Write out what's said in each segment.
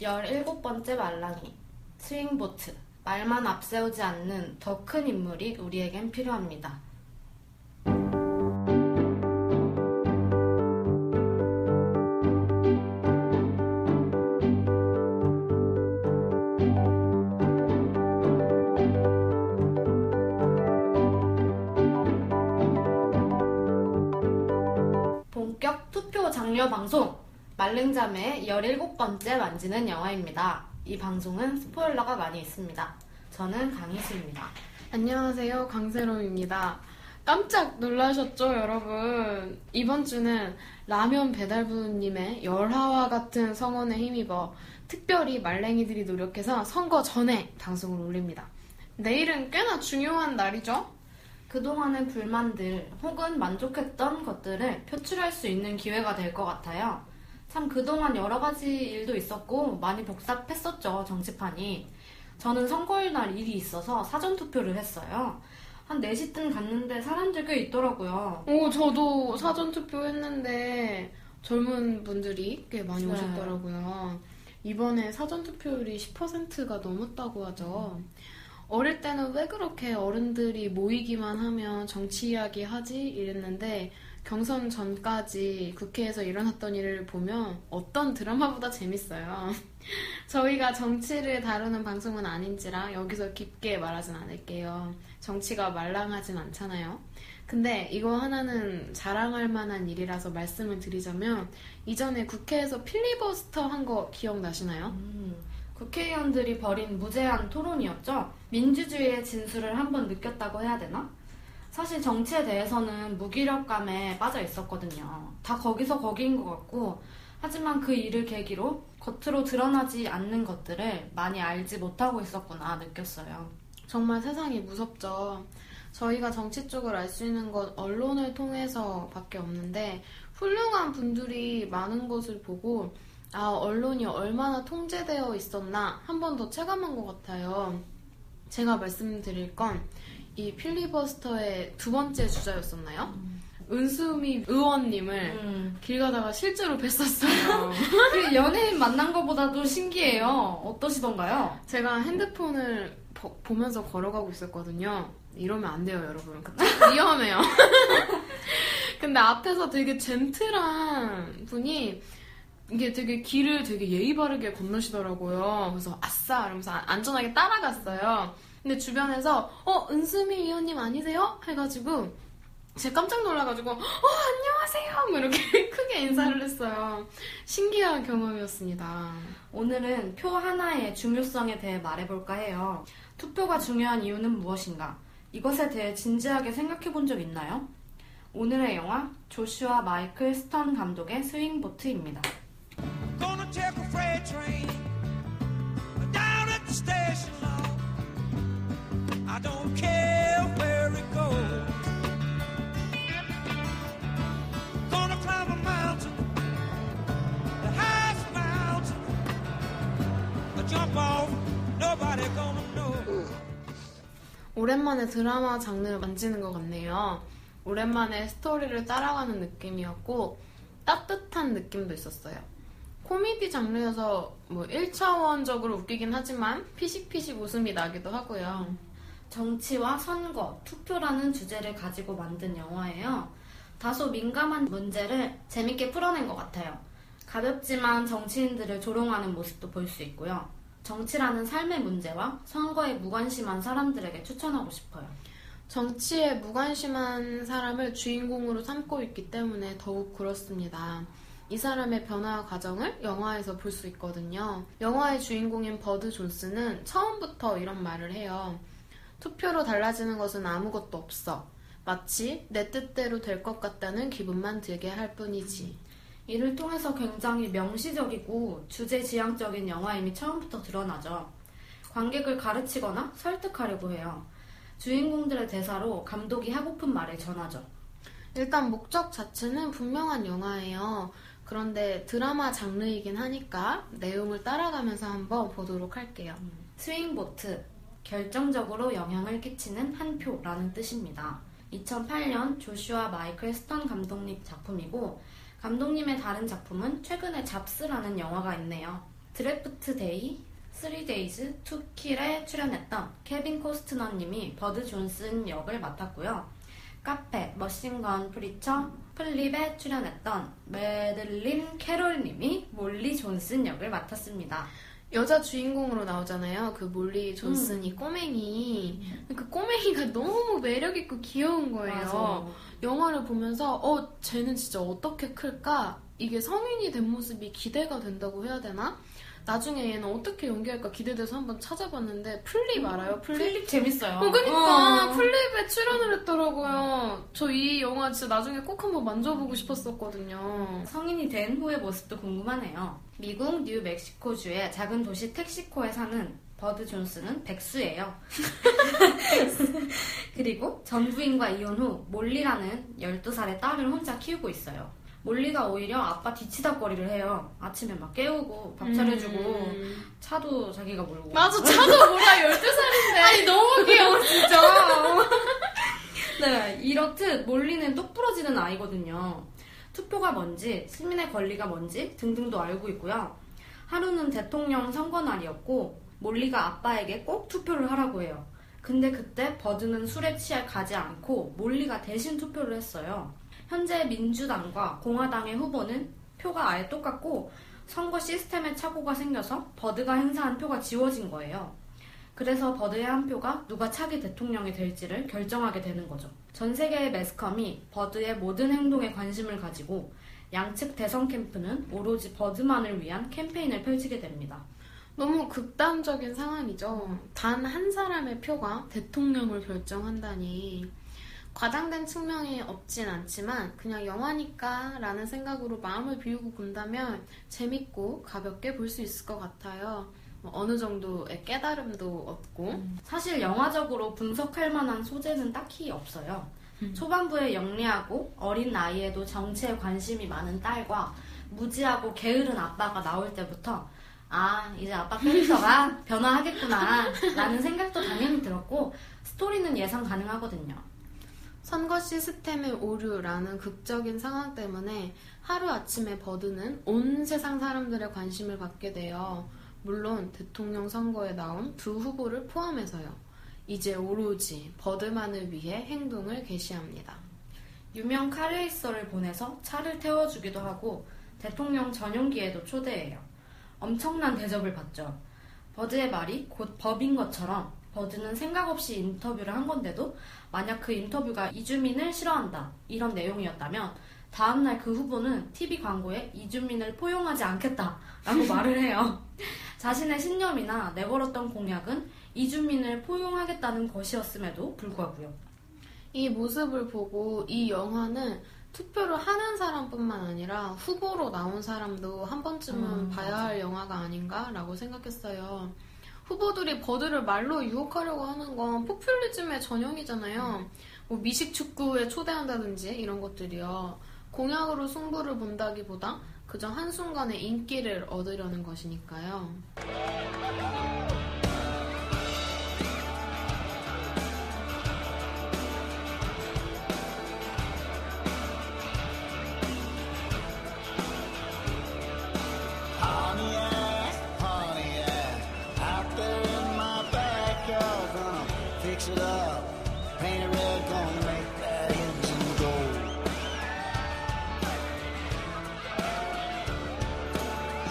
17번째 말랑이, 스윙보트, 말만 앞세우지 않는 더 큰 인물이 우리에겐 필요합니다. 본격 투표 장려 방송 말랭잠의 17번째 만지는 영화입니다. 이 방송은 스포일러가 많이 있습니다. 저는 강희수입니다. 안녕하세요. 강세롬입니다. 깜짝 놀라셨죠, 여러분? 이번 주는 라면 배달부님의 열화와 같은 성원에 힘입어 특별히 말랭이들이 노력해서 선거 전에 방송을 올립니다. 내일은 꽤나 중요한 날이죠? 그동안의 불만들 혹은 만족했던 것들을 표출할 수 있는 기회가 될 것 같아요. 참 그동안 여러 가지 일도 있었고 많이 복잡했었죠, 정치판이. 저는 선거일 날 일이 있어서 사전 투표를 했어요. 한 4시쯤 갔는데 사람들 꽤 있더라고요. 오, 저도 사전 투표 했는데 젊은 분들이 꽤 많이 네. 오셨더라고요. 이번에 사전 투표율이 10%가 넘었다고 하죠. 어릴 때는 왜 그렇게 어른들이 모이기만 하면 정치 이야기 하지? 이랬는데 경선 전까지 국회에서 일어났던 일을 보면 어떤 드라마보다 재밌어요. 저희가 정치를 다루는 방송은 아닌지라 여기서 깊게 말하진 않을게요. 정치가 말랑하진 않잖아요. 근데 이거 하나는 자랑할 만한 일이라서 말씀을 드리자면 이전에 국회에서 필리버스터 한 거 기억나시나요? 음, 국회의원들이 벌인 무제한 토론이었죠. 민주주의의 진수를 한번 느꼈다고 해야 되나? 사실 정치에 대해서는 무기력감에 빠져 있었거든요. 다 거기서 거기인 것 같고, 하지만 그 일을 계기로 겉으로 드러나지 않는 것들을 많이 알지 못하고 있었구나 느꼈어요. 정말 세상이 무섭죠. 저희가 정치 쪽을 알 수 있는 건 언론을 통해서밖에 없는데 훌륭한 분들이 많은 것을 보고 아 언론이 얼마나 통제되어 있었나 한 번 더 체감한 것 같아요. 제가 말씀드릴 건 이 필리버스터의 두 번째 주자였었나요? 은수미 의원님을 음, 길 가다가 실제로 뵀었어요. 그 연예인 만난 것보다도 신기해요. 어떠시던가요? 제가 핸드폰을 보, 보면서 걸어가고 있었거든요. 이러면 안 돼요, 여러분. 위험해요. 근데 앞에서 되게 젠틀한 분이 이게 되게 길을 되게 예의 바르게 건너시더라고요. 그래서 아싸! 이러면서 안- 안전하게 따라갔어요. 근데 주변에서 어, 은수미 의원님 아니세요? 해가지고 제가 깜짝 놀라가지고 어, 안녕하세요! 뭐 이렇게 크게 인사를 했어요. 신기한 경험이었습니다. 오늘은 표 하나의 중요성에 대해 말해볼까 해요. 투표가 중요한 이유는 무엇인가? 이것에 대해 진지하게 생각해 본 적 있나요? 오늘의 영화 조슈아 마이클 스턴 감독의 스윙보트입니다. Gonna take a freight train down at the station, 오랜만에 드라마 장르를 만지는 것 같네요. 오랜만에 스토리를 따라가는 느낌이었고 따뜻한 느낌도 있었어요. 코미디 장르여서 뭐 1차원적으로 웃기긴 하지만 피식피식 웃음이 나기도 하고요. 정치와 선거, 투표라는 주제를 가지고 만든 영화예요. 다소 민감한 문제를 재밌게 풀어낸 것 같아요. 가볍지만 정치인들을 조롱하는 모습도 볼 수 있고요. 정치라는 삶의 문제와 선거에 무관심한 사람들에게 추천하고 싶어요. 정치에 무관심한 사람을 주인공으로 삼고 있기 때문에 더욱 그렇습니다. 이 사람의 변화 과정을 영화에서 볼 수 있거든요. 영화의 주인공인 버드 존스는 처음부터 이런 말을 해요. 투표로 달라지는 것은 아무것도 없어. 마치 내 뜻대로 될 것 같다는 기분만 들게 할 뿐이지. 이를 통해서 굉장히 명시적이고 주제지향적인 영화임이 처음부터 드러나죠. 관객을 가르치거나 설득하려고 해요. 주인공들의 대사로 감독이 하고픈 말을 전하죠. 일단 목적 자체는 분명한 영화예요. 그런데 드라마 장르이긴 하니까 내용을 따라가면서 한번 보도록 할게요. 스윙보트, 결정적으로 영향을 끼치는 한 표라는 뜻입니다. 2008년 조슈아 마이클 스턴 감독님 작품이고 감독님의 다른 작품은 최근에 잡스라는 영화가 있네요. 드래프트 데이, 3데이즈 투 킬에 출연했던 케빈 코스트너님이 버드 존슨 역을 맡았고요. 카페, 머신건 프리처, 플립에 출연했던 매들린 캐롤님이 몰리 존슨 역을 맡았습니다. 여자 주인공으로 나오잖아요. 그 몰리 존슨이 꼬맹이. 그 꼬맹이가 너무 매력있고 귀여운 거예요. 영화를 보면서, 어, 쟤는 진짜 어떻게 클까? 이게 성인이 된 모습이 기대가 된다고 해야 되나? 나중에 얘는 어떻게 연기할까 기대돼서 한번 찾아봤는데, 플립 알아요? 플립? 플립 재밌어요. 어, 그니까, 어. 플립에 출연을 했더라고요. 저 이 영화 진짜 나중에 꼭 한번 만져보고 싶었었거든요. 성인이 된 후의 모습도 궁금하네요. 미국 뉴멕시코주의 작은 도시 텍시코에 사는 버드 존스는 백수예요. 그리고 전 부인과 이혼 후 몰리라는 12살의 딸을 혼자 키우고 있어요. 몰리가 오히려 아빠 뒤치다거리를 해요. 아침에 막 깨우고 밥 차려주고 음. 차도 자기가 몰고 맞아, 차도 몰라, 12살인데. 아니 너무 귀여워 진짜. 네 이렇듯 몰리는 똑부러지는 아이거든요. 투표가 뭔지 시민의 권리가 뭔지 등등도 알고 있고요. 하루는 대통령 선거 날이었고 몰리가 아빠에게 꼭 투표를 하라고 해요. 근데 그때 버드는 술에 취해 가지 않고 몰리가 대신 투표를 했어요. 현재 민주당과 공화당의 후보는 표가 아예 똑같고 선거 시스템에 착오가 생겨서 버드가 행사한 표가 지워진 거예요. 그래서 버드의 한 표가 누가 차기 대통령이 될지를 결정하게 되는 거죠. 전 세계의 매스컴이 버드의 모든 행동에 관심을 가지고 양측 대선 캠프는 오로지 버드만을 위한 캠페인을 펼치게 됩니다. 너무 극단적인 상황이죠. 단 한 사람의 표가 대통령을 결정한다니. 과장된 측면이 없진 않지만 그냥 영화니까 라는 생각으로 마음을 비우고 본다면 재밌고 가볍게 볼 수 있을 것 같아요. 뭐 어느 정도의 깨달음도 얻고 사실 영화적으로 분석할 만한 소재는 딱히 없어요. 초반부에 영리하고 어린 나이에도 정치에 관심이 많은 딸과 무지하고 게으른 아빠가 나올 때부터 아 이제 아빠 캐릭터가 변화하겠구나 라는 생각도 당연히 들었고 스토리는 예상 가능하거든요. 선거 시스템의 오류라는 극적인 상황 때문에 하루아침에 버드는 온 세상 사람들의 관심을 받게 돼요. 물론 대통령 선거에 나온 두 후보를 포함해서요. 이제 오로지 버드만을 위해 행동을 개시합니다. 유명 카레이서를 보내서 차를 태워주기도 하고 대통령 전용기에도 초대해요. 엄청난 대접을 받죠. 버드의 말이 곧 법인 것처럼 버드는 생각 없이 인터뷰를 한 건데도 만약 그 인터뷰가 이주민을 싫어한다 이런 내용이었다면 다음날 그 후보는 TV 광고에 이주민을 포용하지 않겠다라고 말을 해요. 자신의 신념이나 내걸었던 공약은 이주민을 포용하겠다는 것이었음에도 불구하고요. 이 모습을 보고 이 영화는 투표를 하는 사람뿐만 아니라 후보로 나온 사람도 한 번쯤은 음, 봐야 맞아. 할 영화가 아닌가라고 생각했어요. 후보들이 버드를 말로 유혹하려고 하는 건 포퓰리즘의 전형이잖아요. 뭐 미식 축구에 초대한다든지 이런 것들이요. 공약으로 승부를 본다기보다 그저 한순간의 인기를 얻으려는 것이니까요.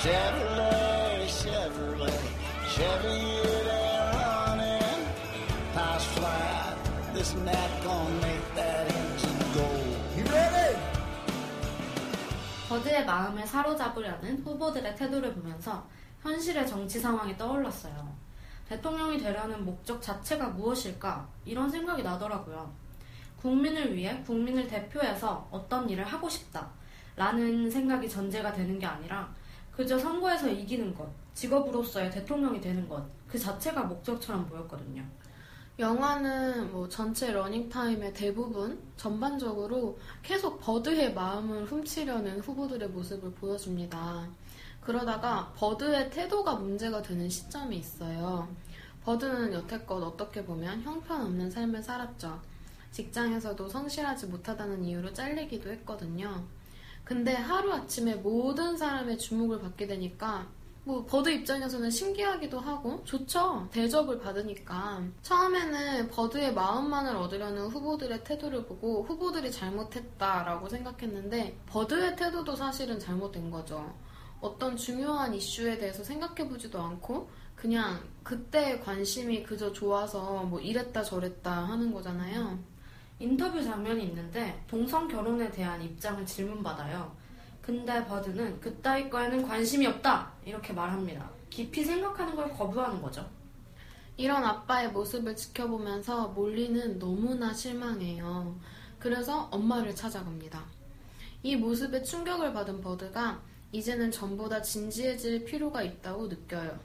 Chevrolet, Chevrolet, Chevy, they're running, tires flat, this and that, gonna make that engine go. You ready? 버드의 마음을 사로잡으려는 후보들의 태도를 보면서 현실의 정치 상황이 떠올랐어요. 대통령이 되려는 목적 자체가 무엇일까? 이런 생각이 나더라고요. 국민을 위해 국민을 대표해서 어떤 일을 하고 싶다. 라는 생각이 전제가 되는 게 아니라 그저 선거에서 이기는 것, 직업으로서의 대통령이 되는 것, 그 자체가 목적처럼 보였거든요. 영화는 뭐 전체 러닝타임의 대부분 전반적으로 계속 버드의 마음을 훔치려는 후보들의 모습을 보여줍니다. 그러다가 버드의 태도가 문제가 되는 시점이 있어요. 버드는 여태껏 어떻게 보면 형편없는 삶을 살았죠. 직장에서도 성실하지 못하다는 이유로 잘리기도 했거든요. 근데 하루아침에 모든 사람의 주목을 받게 되니까 뭐 버드 입장에서는 신기하기도 하고 좋죠. 대접을 받으니까. 처음에는 버드의 마음만을 얻으려는 후보들의 태도를 보고 후보들이 잘못했다라고 생각했는데 버드의 태도도 사실은 잘못된 거죠. 어떤 중요한 이슈에 대해서 생각해보지도 않고 그냥 그때 관심이 그저 좋아서 뭐 이랬다 저랬다 하는 거잖아요. 인터뷰 장면이 있는데 동성 결혼에 대한 입장을 질문받아요. 근데 버드는 그따위 거에는 관심이 없다 이렇게 말합니다. 깊이 생각하는 걸 거부하는 거죠. 이런 아빠의 모습을 지켜보면서 몰리는 너무나 실망해요. 그래서 엄마를 찾아갑니다. 이 모습에 충격을 받은 버드가 이제는 전보다 진지해질 필요가 있다고 느껴요.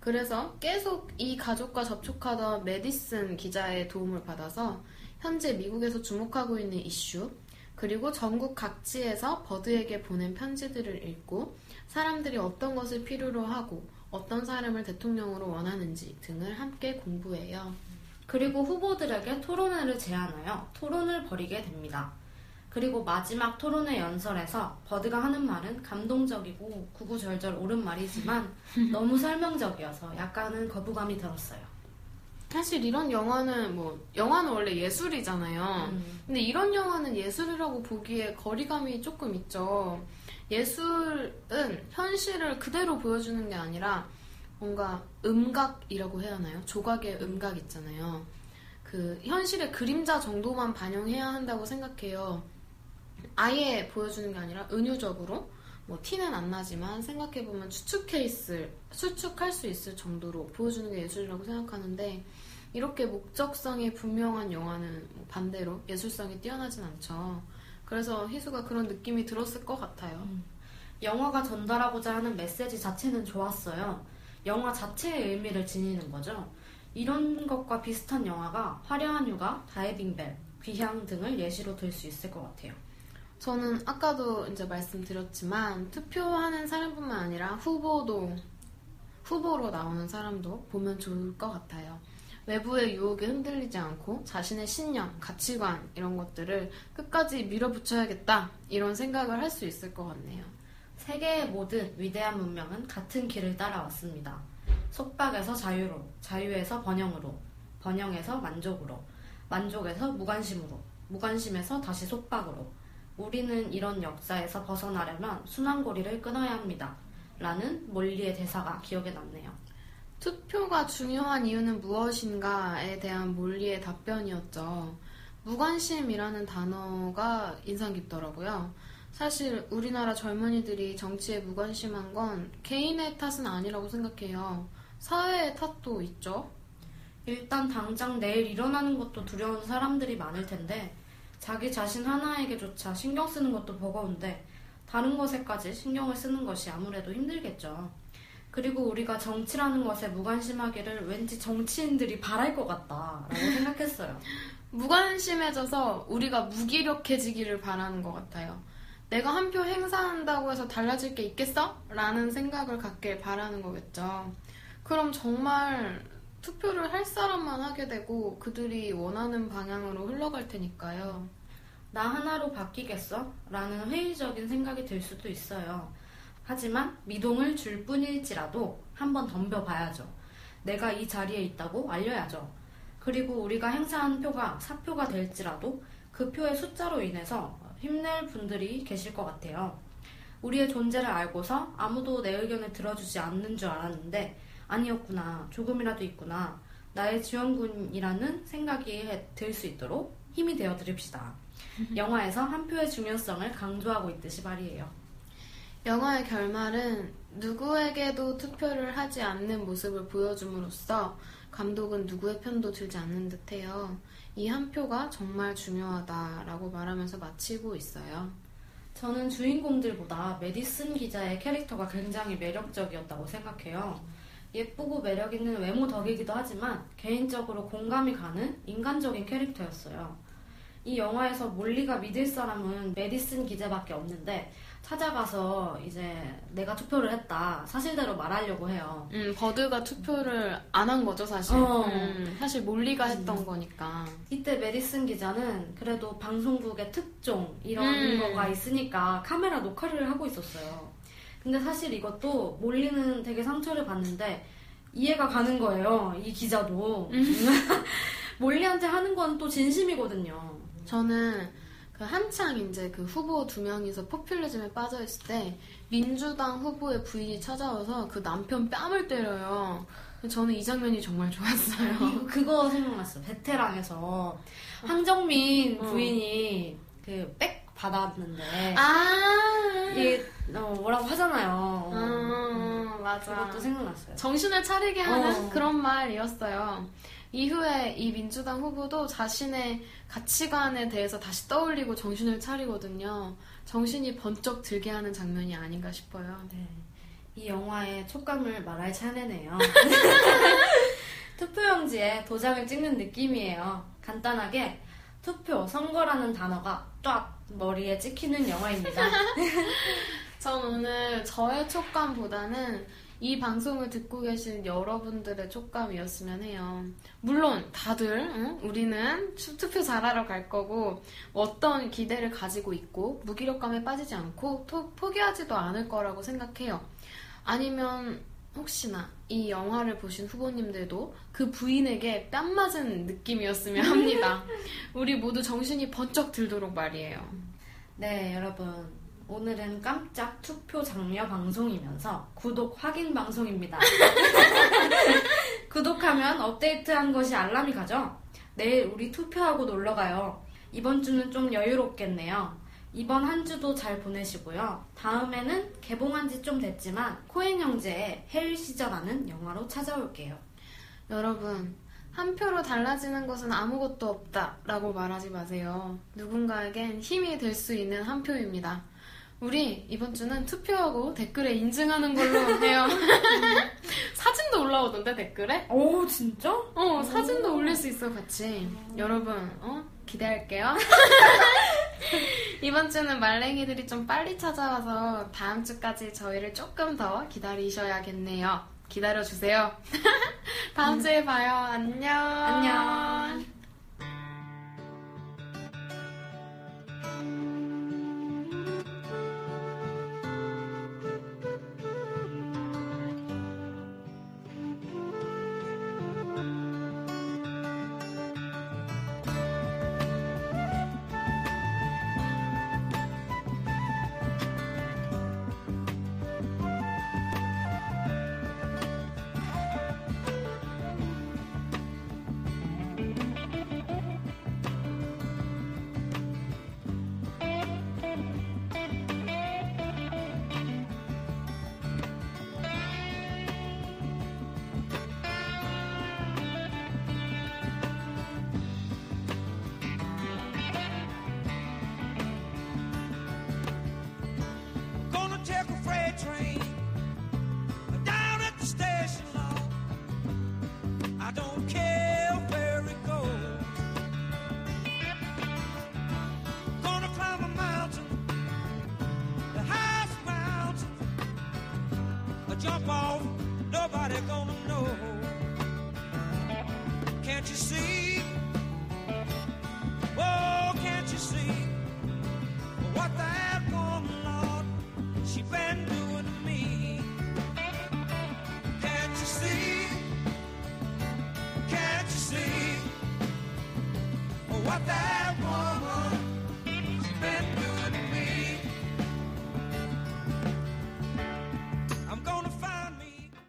그래서 계속 이 가족과 접촉하던 메디슨 기자의 도움을 받아서 현재 미국에서 주목하고 있는 이슈, 그리고 전국 각지에서 버드에게 보낸 편지들을 읽고 사람들이 어떤 것을 필요로 하고 어떤 사람을 대통령으로 원하는지 등을 함께 공부해요. 그리고 후보들에게 토론회를 제안하여 토론을 벌이게 됩니다. 그리고 마지막 토론회 연설에서 버드가 하는 말은 감동적이고 구구절절 옳은 말이지만 너무 설명적이어서 약간은 거부감이 들었어요. 사실 이런 영화는 뭐 영화는 원래 예술이잖아요. 음. 근데 이런 영화는 예술이라고 보기에 거리감이 조금 있죠. 예술은 현실을 그대로 보여주는 게 아니라 뭔가 음각이라고 해야 하나요? 조각의 음각 있잖아요. 그 현실의 그림자 정도만 반영해야 한다고 생각해요. 아예 보여주는 게 아니라 은유적으로 뭐 티는 안 나지만 생각해 보면 추측해 있을 추측할 수 있을 정도로 보여주는 게 예술이라고 생각하는데 이렇게 목적성이 분명한 영화는 뭐 반대로 예술성이 뛰어나진 않죠. 그래서 희수가 그런 느낌이 들었을 것 같아요. 영화가 전달하고자 하는 메시지 자체는 좋았어요. 영화 자체의 의미를 지니는 거죠. 이런 것과 비슷한 영화가 화려한 휴가, 다이빙벨, 귀향 등을 예시로 들 수 있을 것 같아요. 저는 아까도 이제 말씀드렸지만 투표하는 사람뿐만 아니라 후보도 후보로 나오는 사람도 보면 좋을 것 같아요. 외부의 유혹에 흔들리지 않고 자신의 신념, 가치관 이런 것들을 끝까지 밀어붙여야겠다 이런 생각을 할 수 있을 것 같네요. 세계의 모든 위대한 문명은 같은 길을 따라왔습니다. 속박에서 자유로, 자유에서 번영으로, 번영에서 만족으로, 만족에서 무관심으로, 무관심에서 다시 속박으로. 우리는 이런 역사에서 벗어나려면 순환고리를 끊어야 합니다. 라는 몰리의 대사가 기억에 남네요. 투표가 중요한 이유는 무엇인가에 대한 몰리의 답변이었죠. 무관심이라는 단어가 인상 깊더라고요. 사실 우리나라 젊은이들이 정치에 무관심한 건 개인의 탓은 아니라고 생각해요. 사회의 탓도 있죠. 일단 당장 내일 일어나는 것도 두려운 사람들이 많을 텐데 자기 자신 하나에게조차 신경 쓰는 것도 버거운데 다른 것에까지 신경을 쓰는 것이 아무래도 힘들겠죠. 그리고 우리가 정치라는 것에 무관심하기를 왠지 정치인들이 바랄 것 같다라고 생각했어요. 무관심해져서 우리가 무기력해지기를 바라는 것 같아요. 내가 한 표 행사한다고 해서 달라질 게 있겠어? 라는 생각을 갖길 바라는 거겠죠. 그럼 정말 투표를 할 사람만 하게 되고 그들이 원하는 방향으로 흘러갈 테니까요. 나 하나로 바뀌겠어? 라는 회의적인 생각이 들 수도 있어요. 하지만 미동을 줄 뿐일지라도 한번 덤벼봐야죠. 내가 이 자리에 있다고 알려야죠. 그리고 우리가 행사한 표가 사표가 될지라도 그 표의 숫자로 인해서 힘낼 분들이 계실 것 같아요. 우리의 존재를 알고서 아무도 내 의견을 들어주지 않는 줄 알았는데 아니었구나. 조금이라도 있구나. 나의 지원군이라는 생각이 들 수 있도록 힘이 되어 드립시다. 영화에서 한 표의 중요성을 강조하고 있듯이 말이에요. 영화의 결말은 누구에게도 투표를 하지 않는 모습을 보여줌으로써 감독은 누구의 편도 들지 않는 듯해요. 이 한 표가 정말 중요하다라고 말하면서 마치고 있어요. 저는 주인공들보다 메디슨 기자의 캐릭터가 굉장히 매력적이었다고 생각해요. 예쁘고 매력 있는 외모 덕이기도 하지만 개인적으로 공감이 가는 인간적인 캐릭터였어요. 이 영화에서 몰리가 믿을 사람은 메디슨 기자밖에 없는데 찾아가서 이제 내가 투표를 했다 사실대로 말하려고 해요. 음, 버드가 투표를 안 한 거죠, 사실. 어. 음, 사실 몰리가 했던 거니까. 이때 메디슨 기자는 그래도 방송국의 특종 이런 음. 거가 있으니까 카메라 녹화를 하고 있었어요. 근데 사실 이것도 몰리는 되게 상처를 받는데 이해가 가는 거예요. 이 기자도. 몰리한테 하는 건 또 진심이거든요. 저는 그 한창 이제 그 후보 두 명이서 포퓰리즘에 빠져 있을 때 민주당 후보의 부인이 찾아와서 그 남편 뺨을 때려요. 저는 이 장면이 정말 좋았어요. 그거 생각났어. 베테랑에서 황정민 어. 부인이 그백 받았는데 아, 이게 어, 뭐라고 하잖아요. 음, 맞아. 그것도 생각났어요. 정신을 차리게 하는 어. 그런 말이었어요. 이후에 이 민주당 후보도 자신의 가치관에 대해서 다시 떠올리고 정신을 차리거든요. 정신이 번쩍 들게 하는 장면이 아닌가 싶어요. 네. 이 영화의 촉감을 말할 차례네요. 투표용지에 도장을 찍는 느낌이에요. 간단하게 투표, 선거라는 단어가 쫙 머리에 찍히는 영화입니다. 전 오늘 저의 촉감보다는 이 방송을 듣고 계신 여러분들의 촉감이었으면 해요. 물론 다들 응? 우리는 추- 투표 잘하러 갈 거고 어떤 기대를 가지고 있고 무기력감에 빠지지 않고 토- 포기하지도 않을 거라고 생각해요. 아니면 혹시나 이 영화를 보신 후보님들도 그 부인에게 뺨 맞은 느낌이었으면 합니다. 우리 모두 정신이 번쩍 들도록 말이에요. 네, 여러분. 오늘은 깜짝 투표 장려 방송이면서 구독 확인 방송입니다. 구독하면 업데이트한 것이 알람이 가죠? 내일 우리 투표하고 놀러 가요. 이번 주는 좀 여유롭겠네요. 이번 한 주도 잘 보내시고요. 다음에는 개봉한 지 좀 됐지만 코엔 형제의 헬 시절하는 영화로 찾아올게요. 여러분, 한 표로 달라지는 것은 아무것도 없다 라고 말하지 마세요. 누군가에겐 힘이 될 수 있는 한 표입니다. 우리 이번 주는 투표하고 댓글에 인증하는 걸로 해요. 사진도 올라오던데 댓글에? 오, 진짜? 어, 사진도 올릴 수 있어 같이. 여러분, 어? 기대할게요. 이번 주는 말랭이들이 좀 빨리 찾아와서 다음 주까지 저희를 조금 더 기다리셔야겠네요. 기다려주세요. 다음 주에 봐요. 안녕. 안녕. Nobody